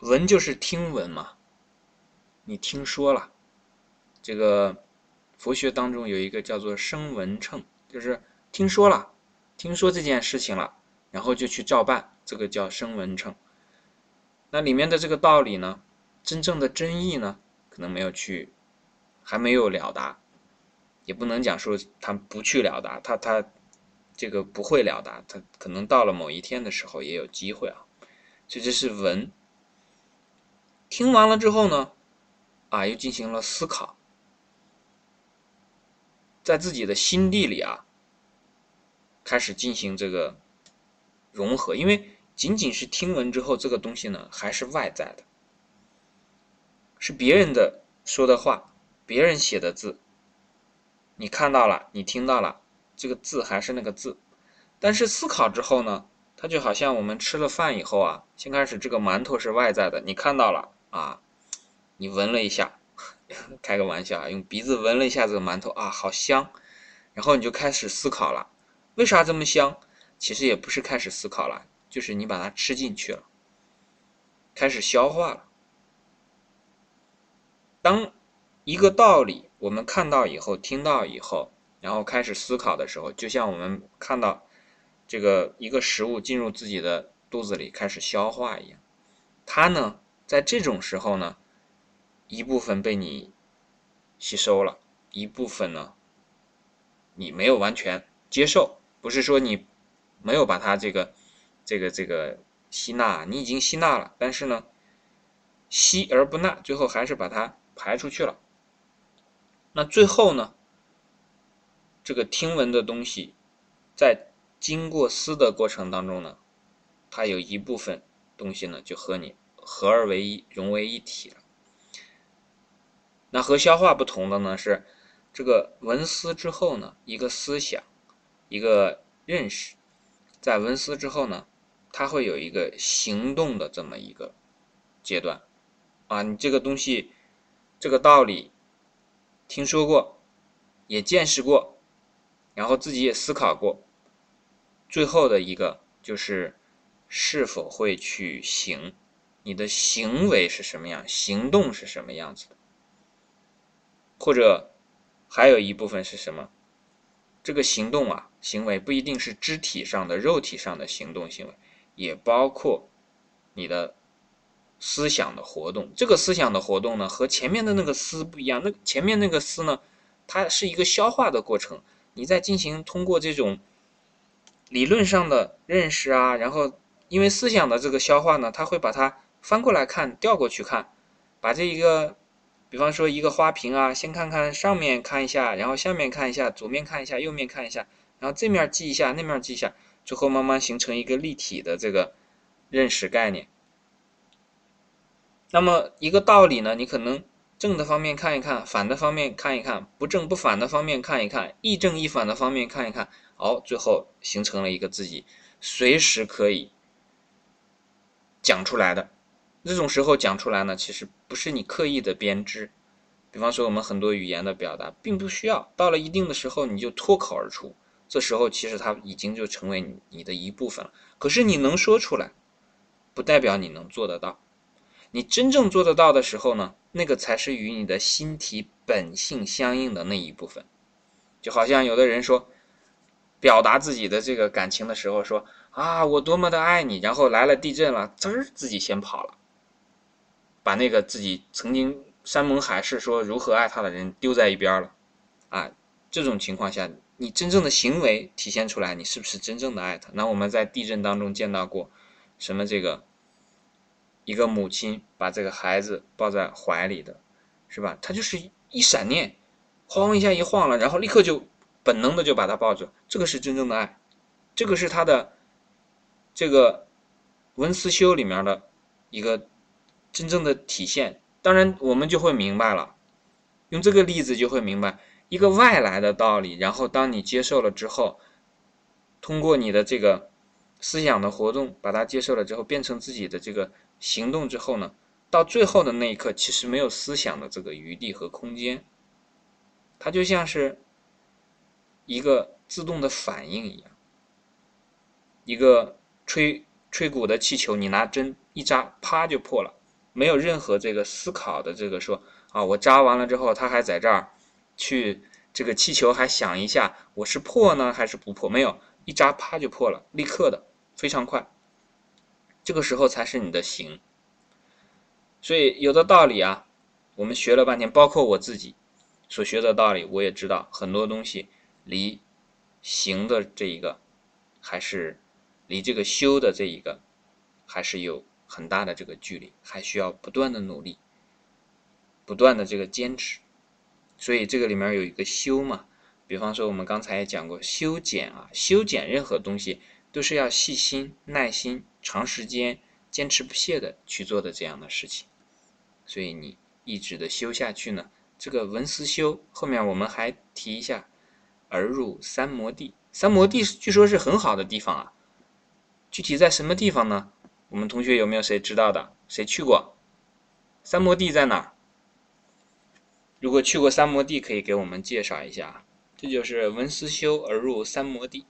闻就是听闻嘛，你听说了，这个佛学当中有一个叫做声闻乘，就是听说了，听说这件事情了，然后就去照办，这个叫声闻乘。那里面的这个道理呢，真正的真意呢，可能没有去，还没有了达，也不能讲说他不去了达，他他这个不会了达，他可能到了某一天的时候也有机会啊。所以这是闻，听完了之后呢，啊，又进行了思考，在自己的心地里啊，开始进行这个融合，因为。仅仅是听闻之后，这个东西呢还是外在的，是别人的说的话，别人写的字，你看到了，你听到了，这个字还是那个字。但是思考之后呢，它就好像我们吃了饭以后啊，先开始这个馒头是外在的，你看到了啊，你闻了一下，开个玩笑啊，用鼻子闻了一下这个馒头啊，好香，然后你就开始思考了，为啥这么香？其实也不是开始思考了。就是你把它吃进去了，开始消化了。当一个道理我们看到以后、听到以后，然后开始思考的时候，就像我们看到这个一个食物进入自己的肚子里开始消化一样，它呢，在这种时候呢，一部分被你吸收了，一部分呢，你没有完全接受，不是说你没有把它这个。这个这个吸纳，你已经吸纳了，但是呢，吸而不纳，最后还是把它排出去了。那最后呢，这个听闻的东西，在经过思的过程当中呢，它有一部分东西呢，就和你合二为一，融为一体了。那和消化不同的呢，是这个闻思之后呢，一个思想，一个认识，在闻思之后呢。它会有一个行动的这么一个阶段，啊，你这个东西，这个道理听说过，也见识过，然后自己也思考过，最后的一个就是是否会去行，你的行为是什么样，行动是什么样子的，或者还有一部分是什么？这个行动啊，行为不一定是肢体上的、肉体上的行动行为。也包括你的思想的活动，这个思想的活动呢，和前面的那个思不一样。那前面那个思呢，它是一个消化的过程，你在进行通过这种理论上的认识啊，然后因为思想的这个消化呢，它会把它翻过来看，调过去看，把这一个，比方说一个花瓶啊，先看看上面看一下，然后下面看一下，左面看一下，右面看一下，然后这面记一下，那面记一下。最后慢慢形成一个立体的这个认识概念。那么一个道理呢，你可能正的方面看一看，反的方面看一看，不正不反的方面看一看，亦正亦反的方面看一看，哦，最后形成了一个自己随时可以讲出来的。这种时候讲出来呢，其实不是你刻意的编织。比方说我们很多语言的表达，并不需要到了一定的时候你就脱口而出。这时候其实它已经就成为你的一部分了。可是你能说出来，不代表你能做得到。你真正做得到的时候呢，那个才是与你的心体本性相应的那一部分。就好像有的人说，表达自己的这个感情的时候说啊，我多么的爱你，然后来了地震了，滋儿自己先跑了，把那个自己曾经山盟海誓说如何爱他的人丢在一边了。啊，这种情况下。你真正的行为体现出来，你是不是真正的爱他？那我们在地震当中见到过，什么这个一个母亲把这个孩子抱在怀里的，是吧？他就是一闪念，晃一下一晃了，然后立刻就本能的就把他抱住，这个是真正的爱，这个是他的这个文思修里面的一个真正的体现。当然，我们就会明白了，用这个例子就会明白。一个外来的道理，然后当你接受了之后，通过你的这个思想的活动把它接受了之后，变成自己的这个行动之后呢，到最后的那一刻，其实没有思想的这个余地和空间，它就像是一个自动的反应一样，一个吹吹鼓的气球，你拿针一扎，啪就破了，没有任何这个思考的这个说啊，我扎完了之后，它还在这儿，去这个气球还想一下，我是破呢还是不破？没有，一扎啪就破了，立刻的，非常快。这个时候才是你的行。所以有的道理啊，我们学了半天，包括我自己所学的道理，我也知道很多东西离行的这一个，还是离这个修的这一个，还是有很大的这个距离，还需要不断的努力，不断的这个坚持。所以这个里面有一个修嘛，比方说我们刚才也讲过修剪啊，修剪任何东西都是要细心、耐心、长时间。坚持不懈的去做的这样的事情，所以你一直的修下去呢。这个文思修后面我们还提一下，而入三摩地。三摩地据说是很好的地方啊，具体在什么地方呢？我们同学有没有谁知道的？谁去过？三摩地在哪儿？如果去过三摩地，可以给我们介绍一下。这就是文思修而入三摩地。